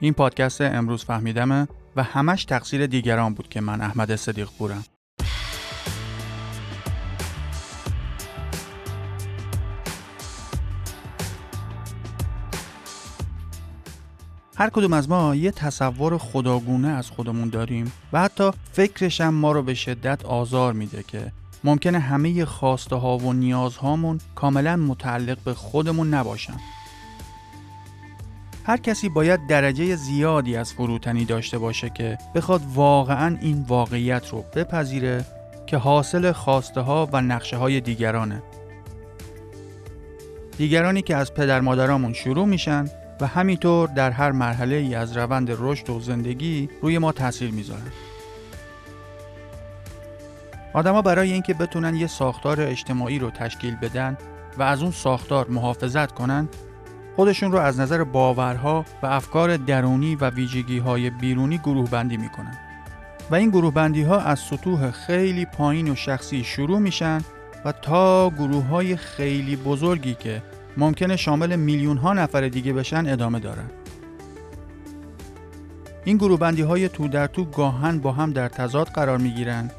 این پادکست امروز فهمیدمه و همش تقصیر دیگران بود که من احمد صدیق پورم هر کدوم از ما یه تصور خداگونه از خودمون داریم و حتی فکرش هم ما رو به شدت آزار میده که ممکنه همه خواسته ها و نیازهامون کاملا متعلق به خودمون نباشن. هر کسی باید درجه زیادی از فروتنی داشته باشه که بخواد واقعا این واقعیت رو بپذیره که حاصل خواسته ها و نقشه های دیگرانه. دیگرانی که از پدر مادرامون شروع میشن و همینطور در هر مرحله ای از روند رشد و زندگی روی ما تاثیر می‌ذارن. آدما برای اینکه بتونن یه ساختار اجتماعی رو تشکیل بدن و از اون ساختار محافظت کنن خودشون رو از نظر باورها و افکار درونی و ویژگی های بیرونی گروه بندی می‌کنن و این گروه بندی ها از سطوح خیلی پایین و شخصی شروع میشن و تا گروه های خیلی بزرگی که ممکنه شامل میلیون ها نفر دیگه بشن ادامه دارن. این گروه بندی های تو در تو گاهن با هم در تضاد قرار می گیرن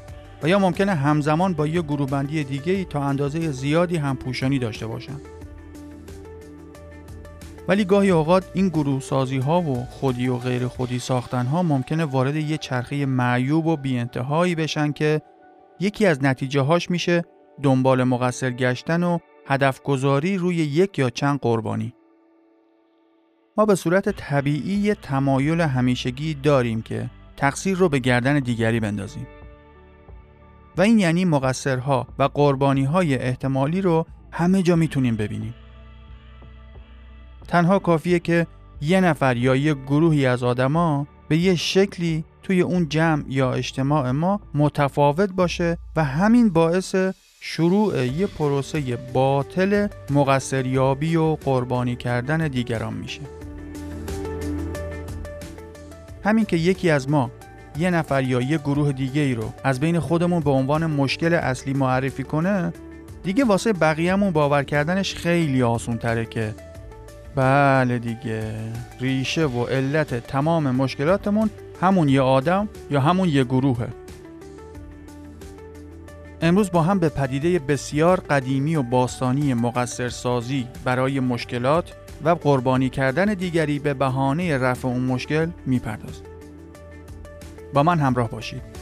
و یا ممکنه همزمان با یه گروه بندی دیگه ای تا اندازه زیادی هم پوشانی داشته باشن. ولی گاهی اوقات این گروه سازی ها و خودی و غیر خودی ساختن ها ممکنه وارد یه چرخه معیوب و بی انتهایی بشن که یکی از نتیجه هاش میشه دنبال مقصر گشتن و هدف گذاری روی یک یا چند قربانی. ما به صورت طبیعی یه تمایل همیشگی داریم که تقصیر رو به گردن دیگری بندازیم. و این یعنی مقصرها و قربانی های احتمالی رو همه جا می‌تونیم ببینیم. تنها کافیه که یه نفر یا یه گروهی از آدما به یه شکلی توی اون جمع یا اجتماع ما متفاوت باشه و همین باعث شروع یه پروسه باطل مقصریابی و قربانی کردن دیگران میشه. همین که یکی از ما یه نفر یا یه گروه دیگه ای رو از بین خودمون به عنوان مشکل اصلی معرفی کنه دیگه واسه بقیهمون باور کردنش خیلی آسون تره که بله دیگه ریشه و علت تمام مشکلاتمون همون یه آدم یا همون یه گروهه امروز با هم به پدیده بسیار قدیمی و باستانی مقصرسازی برای مشکلات و قربانی کردن دیگری به بهانه رفع اون مشکل می‌پردازیم. با من همراه باشید.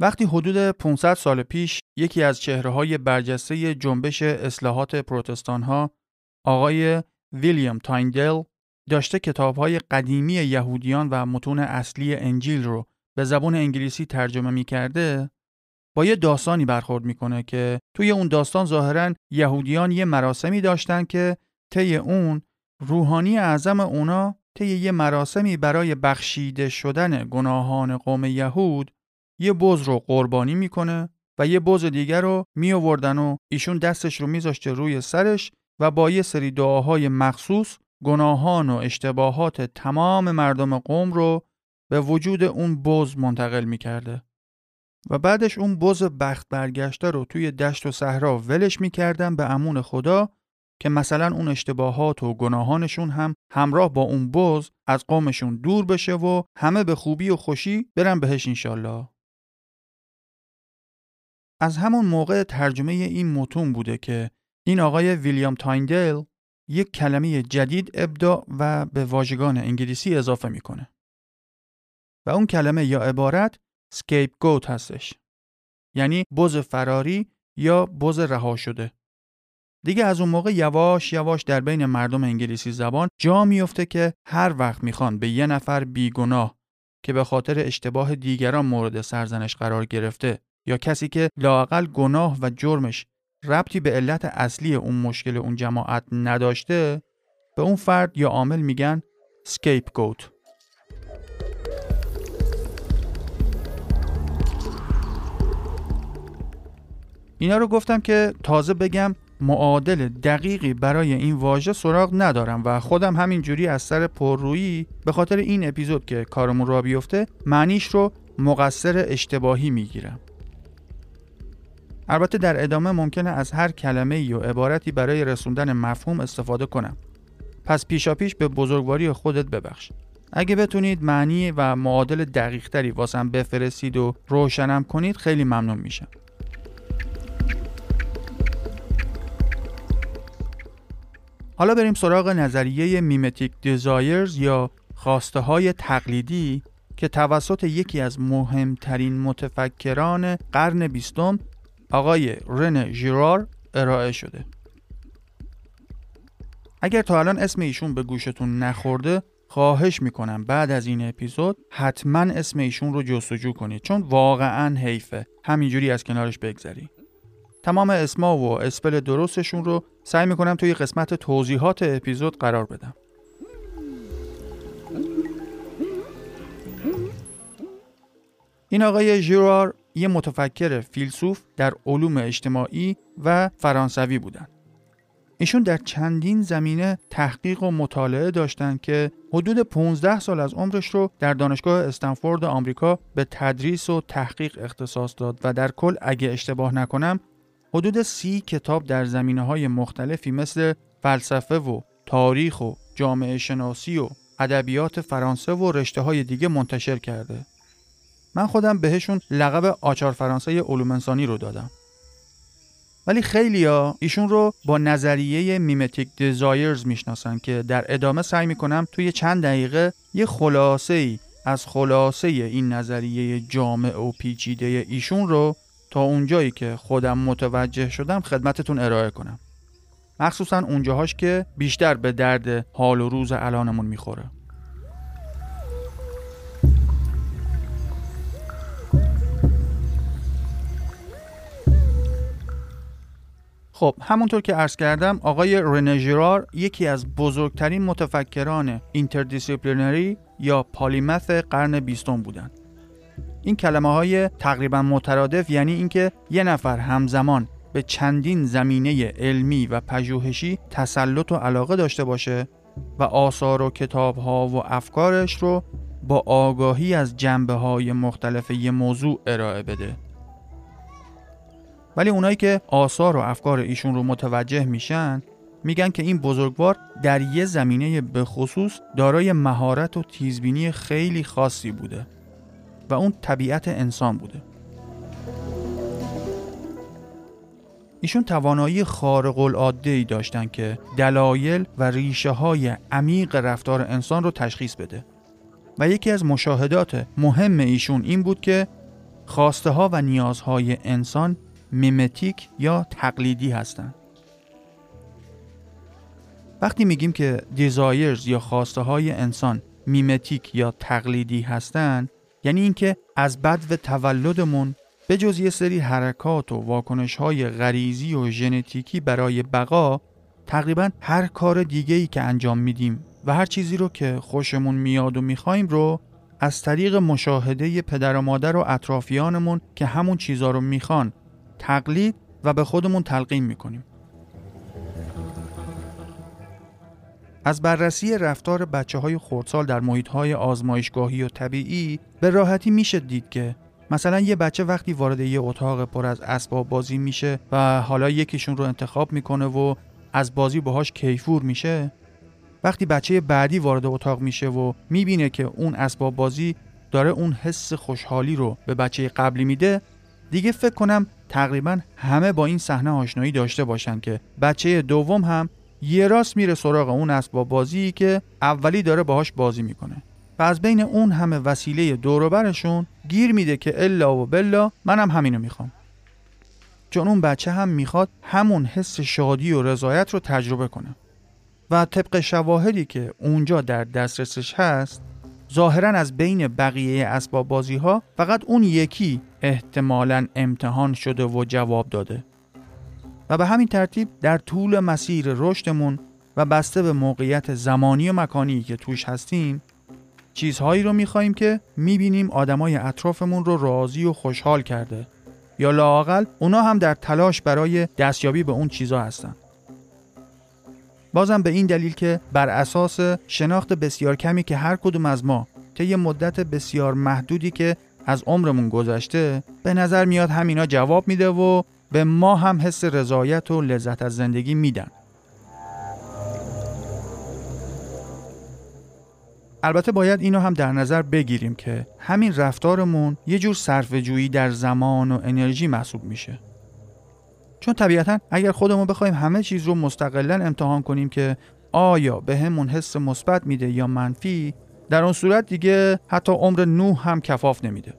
وقتی حدود 500 سال پیش یکی از چهره های برجسته جنبش اصلاحات پروتستان ها آقای ویلیام تایندل داشته کتاب های قدیمی یهودیان و متون اصلی انجیل رو به زبان انگلیسی ترجمه می کرده با یه داستانی برخورد می‌کنه که توی اون داستان ظاهرا یهودیان یه مراسمی داشتن که طی اون روحانی اعظم اونا طی یه مراسمی برای بخشیده شدن گناهان قوم یهود یه بز رو قربانی می‌کنه و یه بز دیگر رو می آوردن و ایشون دستش رو میذاشته روی سرش و با یه سری دعاهای مخصوص گناهان و اشتباهات تمام مردم قوم رو به وجود اون بز منتقل می‌کرده. و بعدش اون بز بخت برگشته رو توی دشت و صحرا ولش می‌کردن به امون خدا که مثلا اون اشتباهات و گناهانشون هم همراه با اون بز از قومشون دور بشه و همه به خوبی و خوشی برن بهش انشالله از همون موقع ترجمه این متون بوده که این آقای ویلیام تایندل یک کلمه جدید ابداع و به واژگان انگلیسی اضافه می‌کنه. و اون کلمه یا عبارت scapegoat هستش. یعنی بز فراری یا بز رها شده. دیگه از اون موقع یواش یواش در بین مردم انگلیسی زبان جا میفته که هر وقت می‌خوان به یه نفر بیگناه که به خاطر اشتباه دیگران مورد سرزنش قرار گرفته یا کسی که لاقل گناه و جرمش ربطی به علت اصلی اون مشکل اون جماعت نداشته به اون فرد یا عامل میگن سکیپ اینا رو گفتم که تازه بگم معادل دقیقی برای این واژه سراغ ندارم و خودم همینجوری از سر پررویی به خاطر این اپیزود که کارمون را بیفته معنیش رو مقصر اشتباهی می‌گیرم. البته در ادامه ممکنه از هر کلمه و عبارتی برای رسوندن مفهوم استفاده کنم. پس پیشا پیش به بزرگواری خودت ببخش. اگه بتونید معنی و معادل دقیق تری واسم بفرستید و روشنم کنید خیلی ممنون میشم. حالا بریم سراغ نظریه میمتیک دیزایرز یا خواسته های تقلیدی که توسط یکی از مهمترین متفکران قرن بیستم آقای رن ژیرار ارائه شده. اگر تا الان اسم ایشون به گوشتون نخورده خواهش می‌کنم بعد از این اپیزود حتما اسم ایشون رو جستجو کنید چون واقعا حیفه. همینجوری از کنارش بگذری تمام اسما و اسپل درستشون رو سعی می‌کنم توی قسمت توضیحات اپیزود قرار بدم. این آقای ژیرار یه متفکر فیلسوف در علوم اجتماعی و فرانسوی بودن. ایشون در چندین زمینه تحقیق و مطالعه داشتند که حدود 15 سال از عمرش رو در دانشگاه استنفورد آمریکا به تدریس و تحقیق اختصاص داد و در کل اگه اشتباه نکنم حدود سی کتاب در زمینه های مختلفی مثل فلسفه و تاریخ و جامعه شناسی و ادبیات فرانسه و رشته های دیگه منتشر کرده. من خودم بهشون لقب آچار فرانسه علوم انسانی رو دادم. ولی خیلیا ایشون رو با نظریه میمتیک دیزایرز می‌شناسن که در ادامه سعی می‌کنم توی چند دقیقه یه خلاصه ای از خلاصه این نظریه جامع و پیچیده ایشون رو تا اونجایی که خودم متوجه شدم خدمتتون ارائه کنم مخصوصا اونجاهاش که بیشتر به درد حال و روز الانمون می‌خوره خب همونطور که عرض کردم آقای رنه ژیرار یکی از بزرگترین متفکران interdisciplinary یا polymath قرن بیستم بودند. این کلمه های تقریبا مترادف یعنی اینکه یه نفر همزمان به چندین زمینه علمی و پژوهشی تسلط و علاقه داشته باشه و آثار و کتاب ها و افکارش رو با آگاهی از جنبه های مختلف یه موضوع ارائه بده ولی اونایی که آثار و افکار ایشون رو متوجه میشن میگن که این بزرگوار در یه زمینه به خصوص دارای مهارت و تیزبینی خیلی خاصی بوده و اون طبیعت انسان بوده. ایشون توانایی خارق العاده ای داشتن که دلایل و ریشه های عمیق رفتار انسان رو تشخیص بده. و یکی از مشاهدات مهم ایشون این بود که خواسته ها و نیازهای انسان mimetic یا تقلیدی هستند. وقتی میگیم که desires یا خواسته های انسان mimetic یا تقلیدی هستند یعنی اینکه از بدو تولدمون به جز یه سری حرکات و واکنش های غریزی و ژنتیکی برای بقا تقریبا هر کار دیگه ای که انجام میدیم و هر چیزی رو که خوشمون میاد و می‌خوایم رو از طریق مشاهده پدر و مادر و اطرافیانمون که همون چیزا رو می‌خوان تقلید و به خودمون تلقین می‌کنیم. از بررسی رفتار بچه های خردسال در محیط های آزمایشگاهی و طبیعی به راحتی میشه دید که مثلا یه بچه وقتی وارد یه اتاق پر از اسباب بازی میشه و حالا یکیشون رو انتخاب می‌کنه و از بازی باهاش کیفور میشه وقتی بچه بعدی وارد اتاق میشه و می‌بینه که اون اسباب بازی داره اون حس خوشحالی رو به بچه قبلی میده دیگه فکر کنم تقریبا همه با این صحنه آشنایی داشته باشن که بچه دوم هم یه راست میره سراغ اون اسباب بازی که اولی داره باهاش بازی می‌کنه. و از بین اون همه وسیله دوروبرشون گیر میده که الا و بلا منم همینو می‌خوام. چون اون بچه هم می‌خواد همون حس شادی و رضایت رو تجربه کنه. و طبق شواهدی که اونجا در دسترسش هست ظاهرا از بین بقیه اسباب بازی ها فقط اون یکی احتمالا امتحان شده و جواب داده. و به همین ترتیب در طول مسیر رشدمون و بسته به موقعیت زمانی و مکانی که توش هستیم چیزهایی رو میخواییم که می‌بینیم آدمای اطرافمون رو راضی و خوشحال کرده یا لاقل اونا هم در تلاش برای دستیابی به اون چیزها هستن. بازم به این دلیل که بر اساس شناخت بسیار کمی که هر کدوم از ما طی مدت بسیار محدودی که از عمرمون گذشته به نظر میاد همینا جواب میده و به ما هم حس رضایت و لذت از زندگی میدن. البته باید اینو هم در نظر بگیریم که همین رفتارمون یه جور صرف جویی در زمان و انرژی محسوب میشه. چون طبیعتا اگر خودمون بخوایم همه چیز رو مستقلا امتحان کنیم که آیا به همون حس مثبت میده یا منفی در اون صورت دیگه حتی عمر نوح هم کفاف نمیده.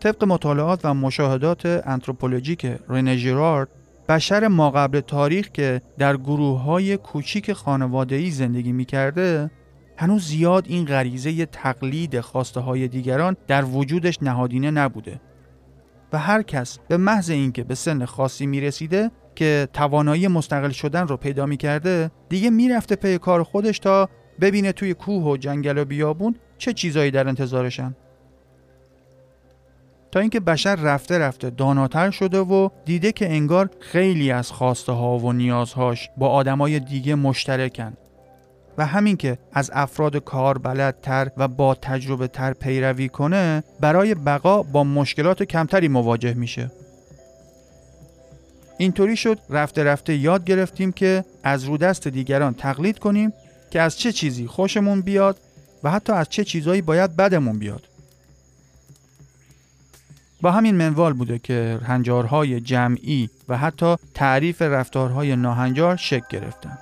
طبق مطالعات و مشاهدات انتروپولوژیک رنه ژیرارد بشر ماقبل تاریخ که در گروه های کوچیک خانواده‌ای زندگی می‌کرده هنوز زیاد این غریزه تقلید خواسته های دیگران در وجودش نهادینه نبوده. و هر کس به محض اینکه به سن خاصی می‌رسیده که توانایی مستقل شدن رو پیدا می‌کرده دیگه می‌رفته پی کار خودش تا ببینه توی کوه و جنگل و بیابون چه چیزایی در انتظارشن. تا اینکه بشر رفته رفته داناتر شده و دیده که انگار خیلی از خواسته ها و نیازهاش با آدمای دیگه مشترکن. و همین که از افراد کار بلدتر و با تجربه تر پیروی کنه برای بقا با مشکلات کمتری مواجه میشه. اینطوری شد رفته رفته یاد گرفتیم که از رو دست دیگران تقلید کنیم که از چه چیزی خوشمون بیاد و حتی از چه چیزهایی باید بدمون بیاد. با همین منوال بوده که هنجارهای جمعی و حتی تعریف رفتارهای ناهنجار شکل گرفتن.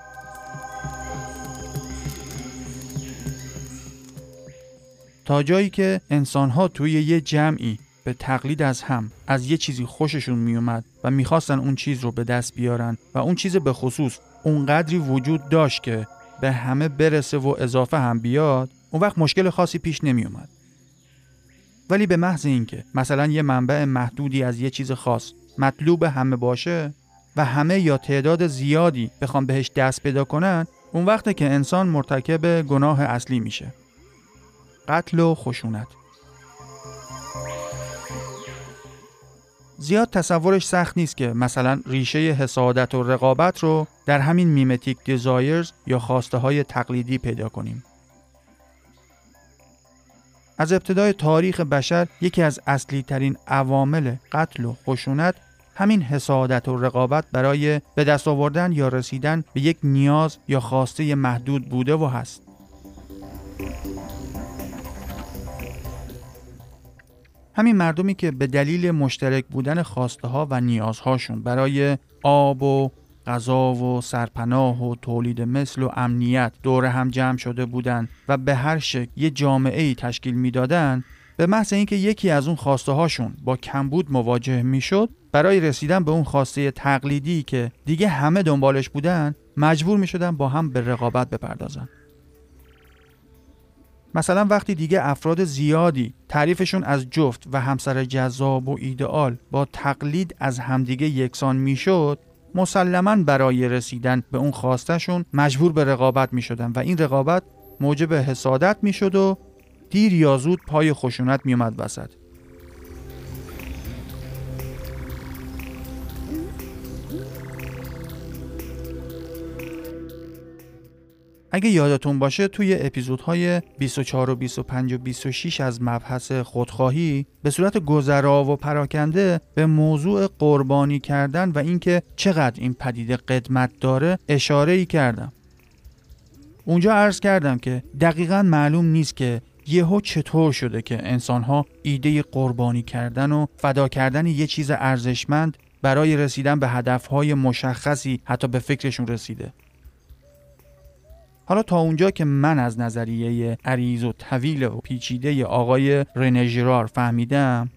تا جایی که انسانها توی یه جمعی به تقلید از هم از یه چیزی خوششون میومد و می‌خواستن اون چیز رو به دست بیارن و اون چیز به خصوص اونقدری وجود داشت که به همه برسه و اضافه هم بیاد اون وقت مشکل خاصی پیش نمیومد ولی به محض اینکه مثلا یه منبع محدودی از یه چیز خاص مطلوب همه باشه و همه یا تعداد زیادی بخوام بهش دست پیدا کنن اون وقته که انسان مرتکب گناه اصلی میشه. قتل و خشونت زیاد تصورش سخت نیست که مثلا ریشه حسادت و رقابت رو در همین میمتیک دیزایرز یا خواسته های تقلیدی پیدا کنیم. از ابتدای تاریخ بشر یکی از اصلی ترین عوامل قتل و خشونت همین حسادت و رقابت برای به دست آوردن یا رسیدن به یک نیاز یا خواسته محدود بوده و هست. همین مردمی که به دلیل مشترک بودن خواسته ها و نیازهاشون برای آب و غذا و سرپناه و تولید مثل و امنیت دور هم جمع شده بودند و به هر شکل یه جامعه ای تشکیل می‌دادند به محض اینکه یکی از اون خواسته هاشون با کمبود مواجه می‌شد برای رسیدن به اون خواسته تقلیدی که دیگه همه دنبالش بودن مجبور می شدن با هم به رقابت بپردازن. مثلا وقتی دیگه افراد زیادی تعریفشون از جفت و همسر جذاب و ایدئال با تقلید از همدیگه یکسان می‌شد مسلما برای رسیدن به اون خواستشون مجبور به رقابت می شدن و این رقابت موجب حسادت می شد و دیر یا زود پای خشونت می اومد وسط. اگه یادتون باشه توی اپیزودهای 24 و 25 و 26 از مبحث خودخواهی به صورت گذرا و پراکنده به موضوع قربانی کردن و اینکه چقدر این پدیده قدمت داره اشاره ای کردم. اونجا عرض کردم که دقیقا معلوم نیست که یهو چطور شده که انسانها ایده قربانی کردن و فدا کردن یه چیز ارزشمند برای رسیدن به هدفهای مشخصی حتی به فکرشون رسیده. حالا تا اونجا که من از نظریه عریض و طویل و پیچیده آقای رنژیرار فهمیدم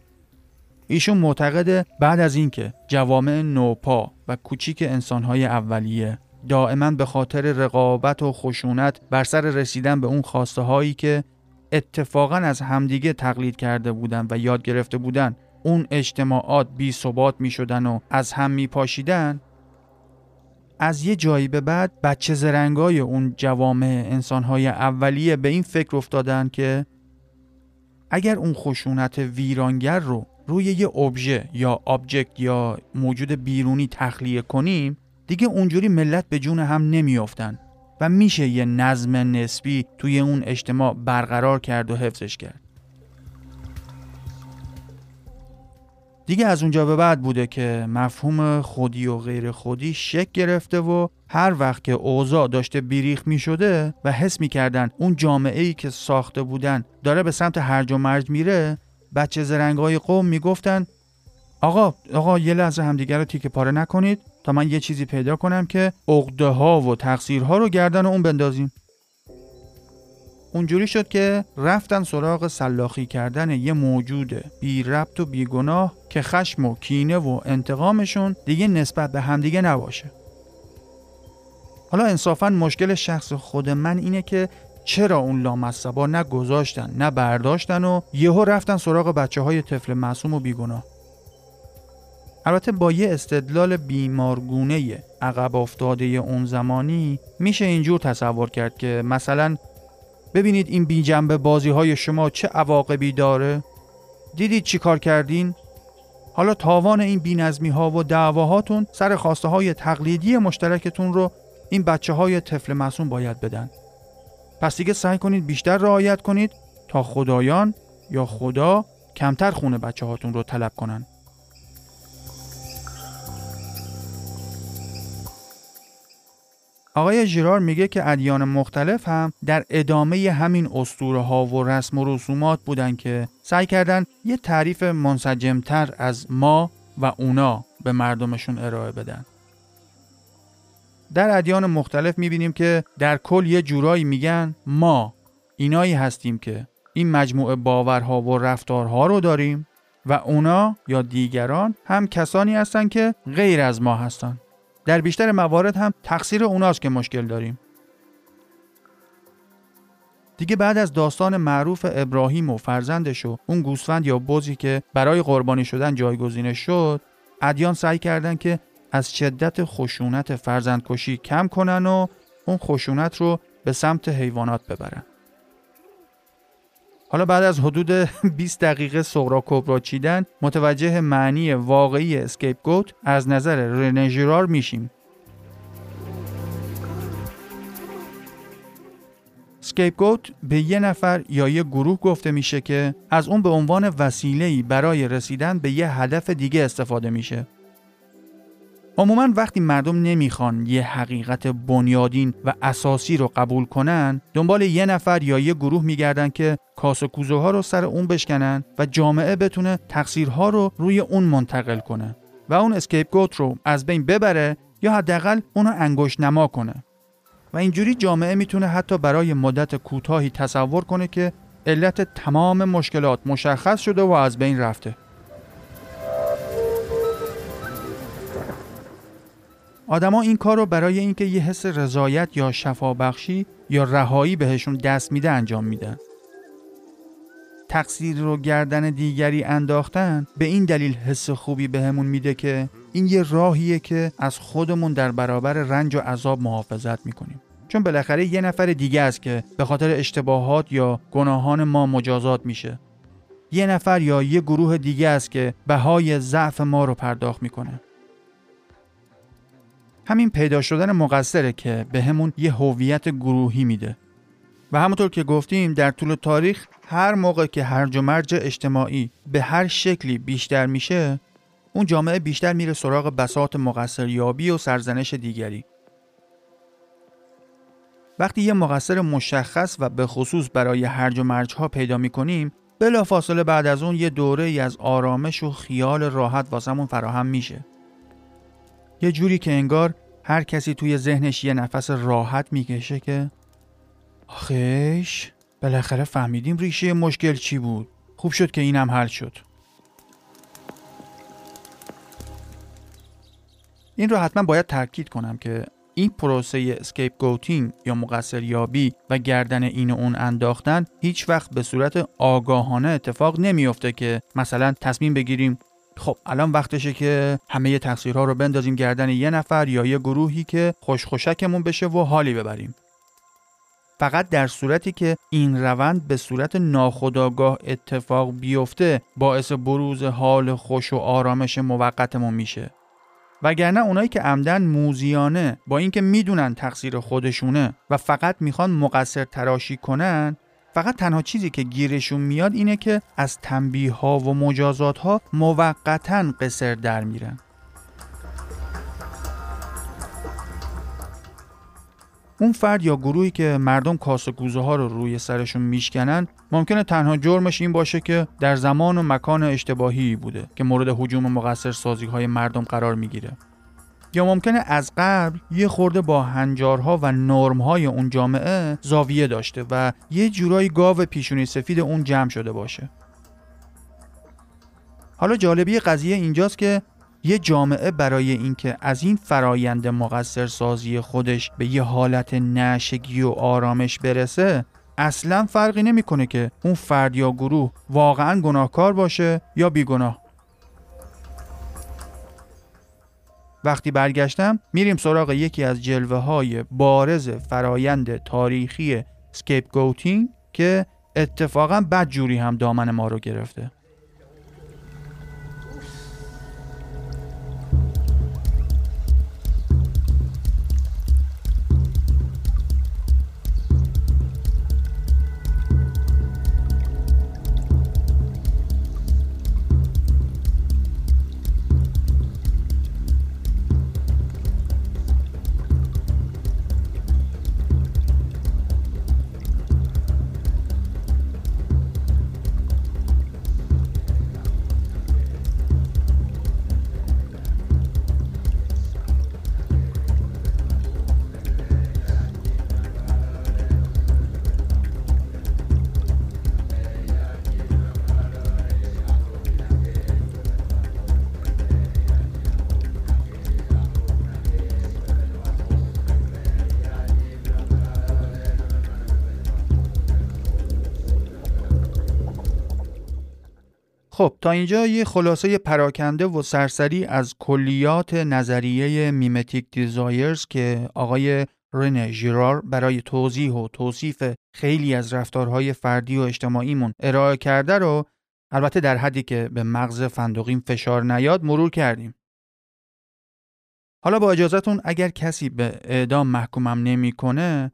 ایشون معتقده بعد از اینکه جوامع نوپا و کوچیک انسانهای اولیه دائما به خاطر رقابت و خشونت بر سر رسیدن به اون خواسته هایی که اتفاقا از همدیگه تقلید کرده بودن و یاد گرفته بودن اون اجتماعات بی ثبات می شدن و از هم می پاشیدن از یه جایی به بعد بچه زرنگای اون جوامع انسانهای اولیه به این فکر افتادن که اگر اون خشونت ویرانگر رو روی یه ابژه یا آبجکت یا موجود بیرونی تخلیه کنیم دیگه اونجوری ملت به جون هم نمیافتن و میشه یه نظم نسبی توی اون اجتماع برقرار کرد و حفظش کرد. دیگه از اونجا به بعد بوده که مفهوم خودی و غیر خودی شک گرفته و هر وقت که اوضاع داشته بیریخ می شده و حس می کردن اون جامعه ای که ساخته بودن داره به سمت هرج و مرج میره بچه زرنگای قوم می‌گفتن آقا آقا یه لحظه همدیگه رو تیکه پاره نکنید تا من یه چیزی پیدا کنم که عقده ها و تقصیرها رو گردن اون بندازیم. اونجوری شد که رفتن سراغ سلاخی کردن یه موجود بی ربط و بی گناه که خشم و کینه و انتقامشون دیگه نسبت به همدیگه نباشه. حالا انصافا مشکل شخص خود من اینه که چرا اون لامصبا نه گذاشتن نه برداشتن و یهو رفتن سراغ بچه های طفل معصوم و بیگناه البته با یه استدلال بیمارگونه عقب افتاده اون زمانی میشه اینجور تصور کرد که مثلا ببینید این بی جنبه بازی های شما چه عواقبی داره. دیدید چی کار کردین؟ حالا تاوان این بینظمی ها و دعواهاتون سر خواسته های تقلیدی مشترکتون رو این بچه های طفل معصوم باید بدن. پس دیگه سعی کنید بیشتر رعایت کنید تا خدایان یا خدا کمتر خونه بچه هاتون رو طلب کنن. آقای ژیرار میگه که ادیان مختلف هم در ادامه همین اسطوره ها و رسم و رسومات بودن که سعی کردن یه تعریف منسجمتر از ما و اونا به مردمشون ارائه بدن. در ادیان مختلف می‌بینیم که در کل یه جورایی میگن ما اینایی هستیم که این مجموعه باورها و رفتارها رو داریم و اونا یا دیگران هم کسانی هستند که غیر از ما هستند. در بیشتر موارد هم تقصیر اوناست که مشکل داریم. دیگه بعد از داستان معروف ابراهیم و فرزندش و اون گوسفند یا بزی که برای قربانی شدن جایگزینش شد ادیان سعی کردن که از شدت خشونت فرزندکشی کم کنن و اون خشونت رو به سمت حیوانات ببرن. حالا بعد از حدود 20 دقیقه صغرا کبرا چیدن متوجه معنی واقعی scapegoat از نظر رنه ژیرار میشیم. scapegoat به یه نفر یا یه گروه گفته میشه که از اون به عنوان وسیله‌ای برای رسیدن به یه هدف دیگه استفاده میشه. عموما وقتی مردم نمی‌خوان یه حقیقت بنیادین و اساسی رو قبول کنن دنبال یه نفر یا یه گروه میگردن که کاس و کوزه رو سر اون بشکنن و جامعه بتونه تقصیرها رو روی اون منتقل کنه و اون اسکیپ گوت رو از بین ببره یا حداقل اونو انگشت نما کنه. و اینجوری جامعه می‌تونه حتی برای مدت کوتاهی تصور کنه که علت تمام مشکلات مشخص شده و از بین رفته. آدما این کار رو برای اینکه یه حس رضایت یا شفابخشی یا رهایی بهشون دست میده انجام میدن. تقصیر رو گردن دیگری انداختن به این دلیل حس خوبی بهمون میده که این یه راهیه که از خودمون در برابر رنج و عذاب محافظت می‌کنیم. چون بالاخره یه نفر دیگه است که به خاطر اشتباهات یا گناهان ما مجازات میشه. یه نفر یا یه گروه دیگه است که بهای ضعف ما رو پرداخت می‌کنه. همین پیدا شدن مقصره که به همون یه هویت گروهی میده. و همونطور که گفتیم در طول تاریخ هر موقع که هرج و مرج اجتماعی به هر شکلی بیشتر میشه اون جامعه بیشتر میره سراغ بساط مقصریابی و سرزنش دیگری. وقتی یه مقصر مشخص و به خصوص برای هرج و مرج ها پیدا می‌کنیم بلا فاصله بعد از اون یه دوره ای از آرامش و خیال راحت واسمون فراهم میشه. یه جوری که انگار هر کسی توی ذهنش یه نفس راحت می‌کشه که آخیش بالاخره فهمیدیم ریشه مشکل چی بود. خوب شد که اینم حل شد. این رو حتما باید تاکید کنم که این پروسه scapegoating یا مقصر یابی و گردن این و اون انداختن هیچ وقت به صورت آگاهانه اتفاق نمیافته که مثلا تصمیم بگیریم خب الان وقتشه که همه تقصیرها رو بندازیم گردن یه نفر یا یه گروهی که خوشخوشکمون بشه و حالی ببریم. فقط در صورتی که این روند به صورت ناخودآگاه اتفاق بیفته باعث بروز حال خوش و آرامش موقتمون میشه. وگرنه اونایی که عمدن موزیانه با اینکه می‌دونن تقصیر خودشونه و فقط می‌خوان مقصر تراشی کنن فقط تنها چیزی که گیرشون میاد اینه که از تنبیه ها و مجازات ها موقتا قصر در میرن. اون فرد یا گروهی که مردم کاس و کوزه ها رو روی سرشون میشکنن ممکنه تنها جرمش این باشه که در زمان و مکان اشتباهی بوده که مورد حجوم مقصر سازی های مردم قرار می‌گیره. یا ممکنه از قبل یه خورده با هنجارها و نرمهای اون جامعه زاویه داشته و یه جورایی گاو پیشونی سفید اون جمع شده باشه. حالا جالبی قضیه اینجاست که یه جامعه برای اینکه از این فرایند مقصر سازی خودش به یه حالت نشگی و آرامش برسه اصلا فرقی نمی‌کنه که اون فرد یا گروه واقعا گناهکار باشه یا بیگناه. وقتی برگشتم میریم سراغ یکی از جلوه های بارز فرایند تاریخی scapegoating که اتفاقا بد جوری هم دامن ما رو گرفته. خب تا اینجا یه خلاصه پراکنده و سرسری از کلیات نظریه میمتیک دیزایرز که آقای رنه ژیرار برای توضیح و توصیف خیلی از رفتارهای فردی و اجتماعیمون ارائه کرده رو البته در حدی که به مغز فندقیم فشار نیاد مرور کردیم. حالا با اجازهتون اگر کسی به اعدام محکومم نمی‌کنه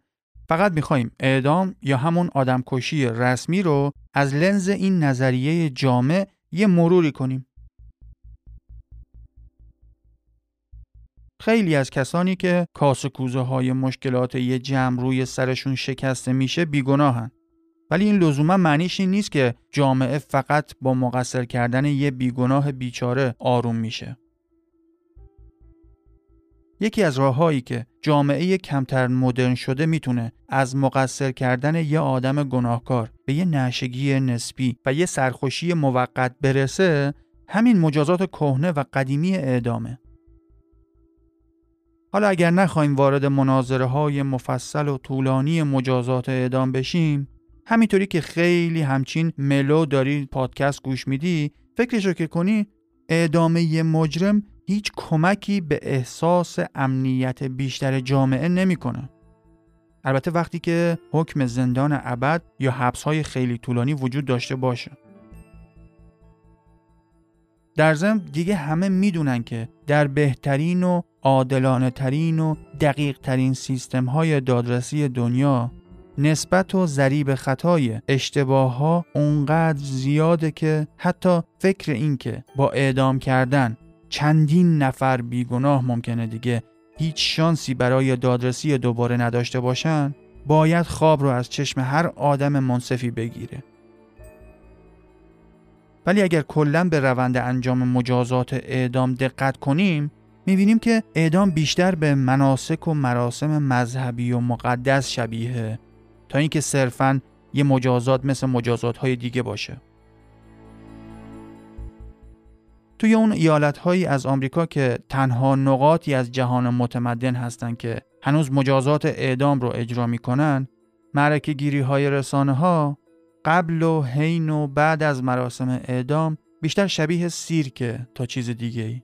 فقط می‌خوایم اعدام یا همون آدمکشی رسمی رو از لنز این نظریه جامع یه مروری کنیم. خیلی از کسانی که کاس کوزه های مشکلات یه جمع روی سرشون شکسته میشه بیگناهن. ولی این لزوما معنیش این نیست که جامعه فقط با مقصر کردن یه بیگناه بیچاره آروم میشه. یکی از راههایی که جامعه کمتر مدرن شده می‌تونه از مقصر کردن یه آدم گناهکار به یه نشگی نسبی و یه سرخوشی موقت برسه همین مجازات کهنه و قدیمی اعدامه. حالا اگر نخوایم وارد مناظره های مفصل و طولانی مجازات اعدام بشیم همینطوری که خیلی همچین ملو داری پادکست گوش میدی فکرشو که کنی اعدام یه مجرم هیچ کمکی به احساس امنیت بیشتر جامعه نمی‌کنه. البته وقتی که حکم زندان ابد یا حبس های خیلی طولانی وجود داشته باشه. در ضمن دیگه همه می‌دونن که در بهترین و عادلانه ترین و دقیق ترین سیستم های دادرسی دنیا نسبت و ضریب خطای اشتباه ها اونقدر زیاده که حتی فکر این که با اعدام کردن چندین نفر بیگناه ممکنه دیگه هیچ شانسی برای دادرسی دوباره نداشته باشن؟ باید خواب رو از چشم هر آدم منصفی بگیره. ولی اگر کلا به روند انجام مجازات اعدام دقت کنیم می‌بینیم که اعدام بیشتر به مناسک و مراسم مذهبی و مقدس شبیه تا اینکه صرفا یه مجازات مثل مجازات های دیگه باشه. توی اون ایالت هایی از آمریکا که تنها نقاطی از جهان متمدن هستند که هنوز مجازات اعدام رو اجرا می‌کنن مرکه گیری های رسانه ها قبل و حین و بعد از مراسم اعدام بیشتر شبیه سیرکه تا چیز دیگه ای.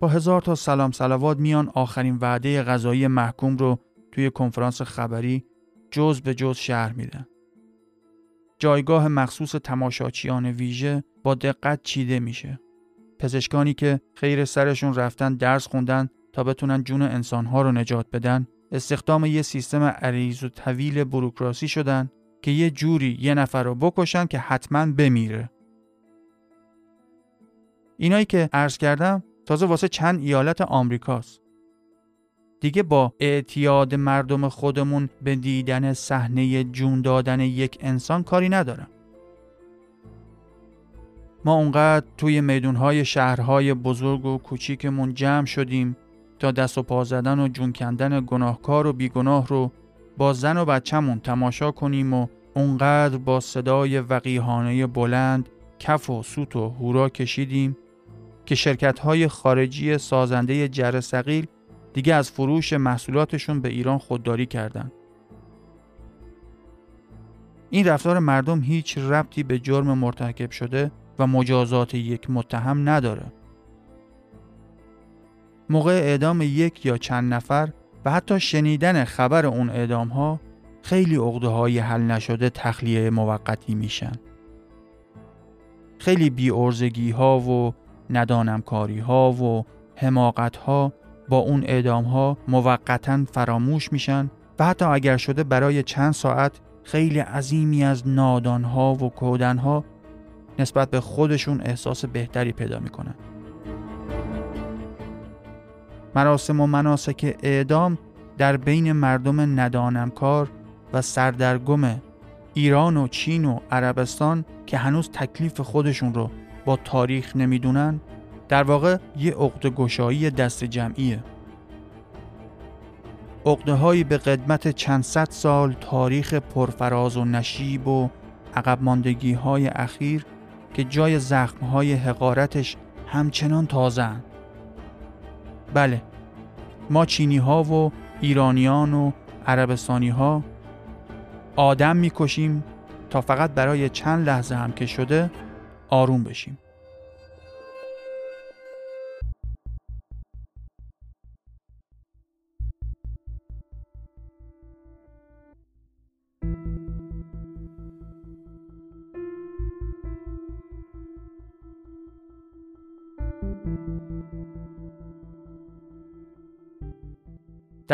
با هزار تا سلام سلوات میان آخرین وعده غذایی محکوم رو توی کنفرانس خبری جز به جز شهر میدن. جایگاه مخصوص تماشاچیان ویژه با دقت چیده میشه. پزشکانی که خیر سرشون رفتن درس خوندن تا بتونن جون انسانها رو نجات بدن استخدام یه سیستم عریض و طویل بروکراسی شدن که یه جوری یه نفر رو بکشن که حتما بمیره. اینایی که عرض کردم تازه واسه چند ایالت آمریکاست. دیگه با اعتیاد مردم خودمون به دیدن صحنه جون دادن یک انسان کاری ندارم. ما اونقدر توی میدونهای شهرهای بزرگ و کوچیکمون جمع شدیم تا دست و پا زدن و جون کندن گناهکار و بیگناه رو با زن و بچهمون تماشا کنیم و اونقدر با صدای وقیهانه بلند کف و سوت و هورا کشیدیم که شرکت های خارجی سازنده جر سقیل دیگه از فروش محصولاتشون به ایران خودداری کردند. این رفتار مردم هیچ ربطی به جرم مرتکب شده و مجازات یک متهم نداره. موقع اعدام یک یا چند نفر و حتی شنیدن خبر اون اعدام ها خیلی عقده های حل نشده تخلیه موقتی میشن. خیلی بی ها و ندانمکاری ها و حماقت ها با اون اعدام ها موقتا فراموش میشن و حتی اگر شده برای چند ساعت خیلی عظیمی از نادان ها و کودن ها نسبت به خودشون احساس بهتری پیدا می‌کنن. مراسم و مناسک اعدام در بین مردم ندانمکار و سردرگم ایران و چین و عربستان که هنوز تکلیف خودشون رو با تاریخ نمی‌دونن در واقع یه عقد گشایی دست جمعیه. عقده به قدمت چند صد سال تاریخ پرفراز و نشیب و عقب ماندگی های اخیر که جای زخم های حقارتش همچنان تازه بله ما چینی ها و ایرانیان و عربستانی ها آدم می‌کشیم تا فقط برای چند لحظه هم که شده آروم بشیم.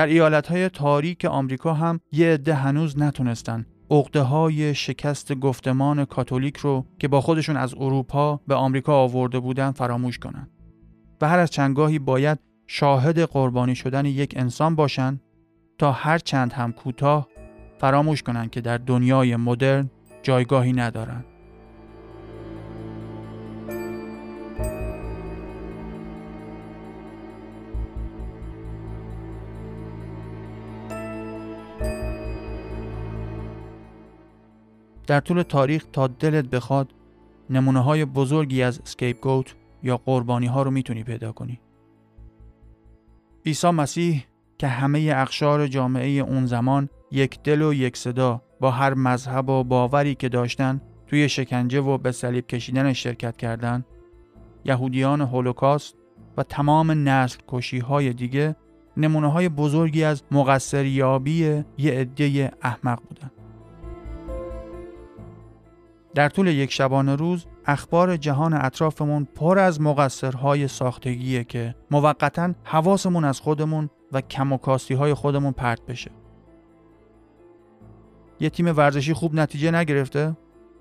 در ایالتهای تاریک آمریکا هم یه عده هنوز نتونستن. عقده های شکست گفتمان کاتولیک رو که با خودشون از اروپا به آمریکا آورده بودن فراموش کنن. و هر از چندگاهی باید شاهد قربانی شدن یک انسان باشن تا هر چند هم کوتاه فراموش کنن که در دنیای مدرن جایگاهی ندارن. در طول تاریخ تا دلت بخواد نمونه های بزرگی از گوت یا قربانی ها رو می‌تونی پیدا کنی. عیسی مسیح که همه اقشار جامعه اون زمان یک دل و یک صدا با هر مذهب و باوری که داشتن توی شکنجه و به صلیب کشیدن شرکت کردند یهودیان هولوکاست و تمام نسل کشی های دیگه نمونه های بزرگی از مقصریابی یه عده احمق بودن. در طول یک شبانه روز اخبار جهان اطرافمون پر از مقصرهای ساختگیه که موقتا حواسمون از خودمون و کم و کاستی های خودمون پرت بشه. یه تیم ورزشی خوب نتیجه نگرفته؟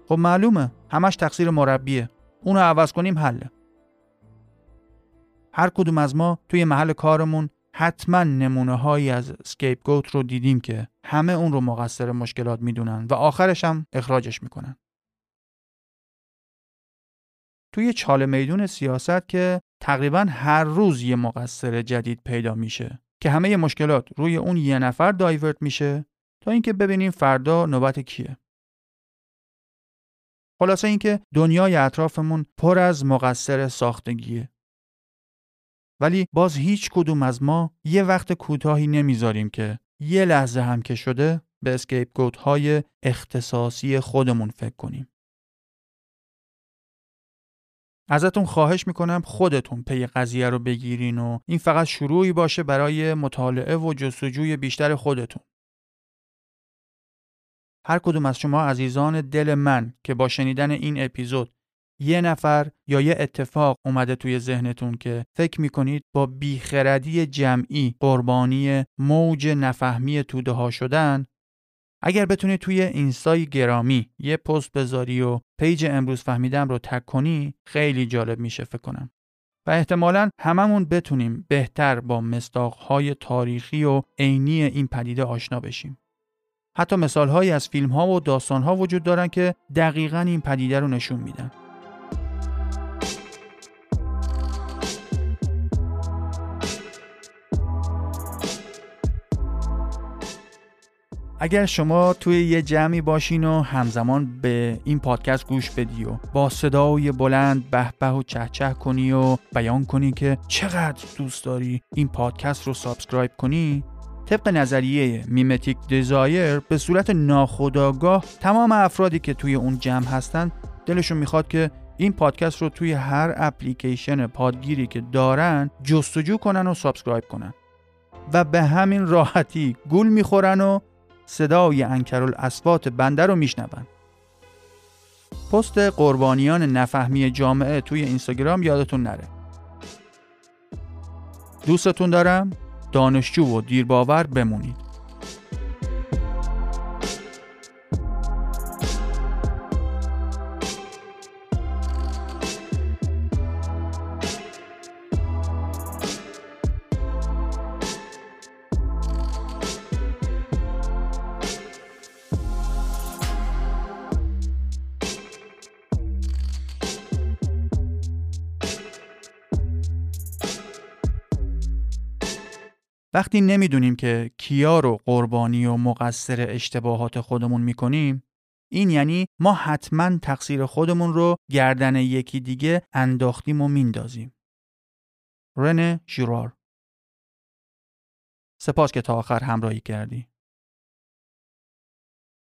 خب معلومه همش تقصیر مربیه. اونو عوض کنیم حله. هر کدوم از ما توی محل کارمون حتما نمونه هایی از سکیپ گوت رو دیدیم که همه اون رو مقصر مشکلات می‌دونن و آخرش هم اخراجش می‌کنن. توی چاله میدون سیاست که تقریبا هر روز یه مقصر جدید پیدا میشه که همه مشکلات روی اون یه نفر دایورت میشه تا اینکه ببینیم فردا نوبت کیه خلاصه اینکه دنیای اطرافمون پر از مقصر ساختگیه. ولی باز هیچ کدوم از ما یه وقت کوتاهی نمی‌ذاریم که یه لحظه هم که شده به اسکیپ گوت های اختصاصی خودمون فکر کنیم. ازتون خواهش می‌کنم خودتون پی قضیه رو بگیرین و این فقط شروعی باشه برای مطالعه و جستجوی بیشتر خودتون. هر کدوم از شما عزیزان دل من که با شنیدن این اپیزود یه نفر یا یه اتفاق اومده توی ذهنتون که فکر می‌کنید با بیخردی جمعی قربانی موج نفهمی توده ها شدن اگر بتونید توی اینستای گرامی یه پست بذاری و پیج امروز فهمیدم رو تگ کنی خیلی جالب میشه فکر کنم. و احتمالا هممون بتونیم بهتر با مصداق‌های تاریخی و عینی این پدیده آشنا بشیم. حتی مثالهایی از فیلم ها و داستان ها وجود دارن که دقیقا این پدیده رو نشون میدن. اگر شما توی یه جمعی باشین و همزمان به این پادکست گوش بدی و با صدای بلند به به و چه چه کنی و بیان کنی که چقدر دوست داری این پادکست رو subscribe کنی طبق نظریه mimetic desire به صورت ناخودآگاه تمام افرادی که توی اون جمع هستن دلشون می‌خواد که این پادکست رو توی هر اپلیکیشن پادگیری که دارن جستجو کنن و subscribe کنن. و به همین راحتی گول می‌خورن و صدای انکرالاصوات بنده رو میشنون. پست قربانیان نفهمی جامعه توی اینستاگرام یادتون نره. دوستتون دارم. دانشجو و دیرباور بمونید. وقتی نمی‌دونیم که کیا رو قربانی و مقصر اشتباهات خودمون می‌کنیم این یعنی ما حتما تقصیر خودمون رو گردن یکی دیگه انداختیم و میندازیم. رنه ژیرار سپاس که تا آخر همراهی کردی.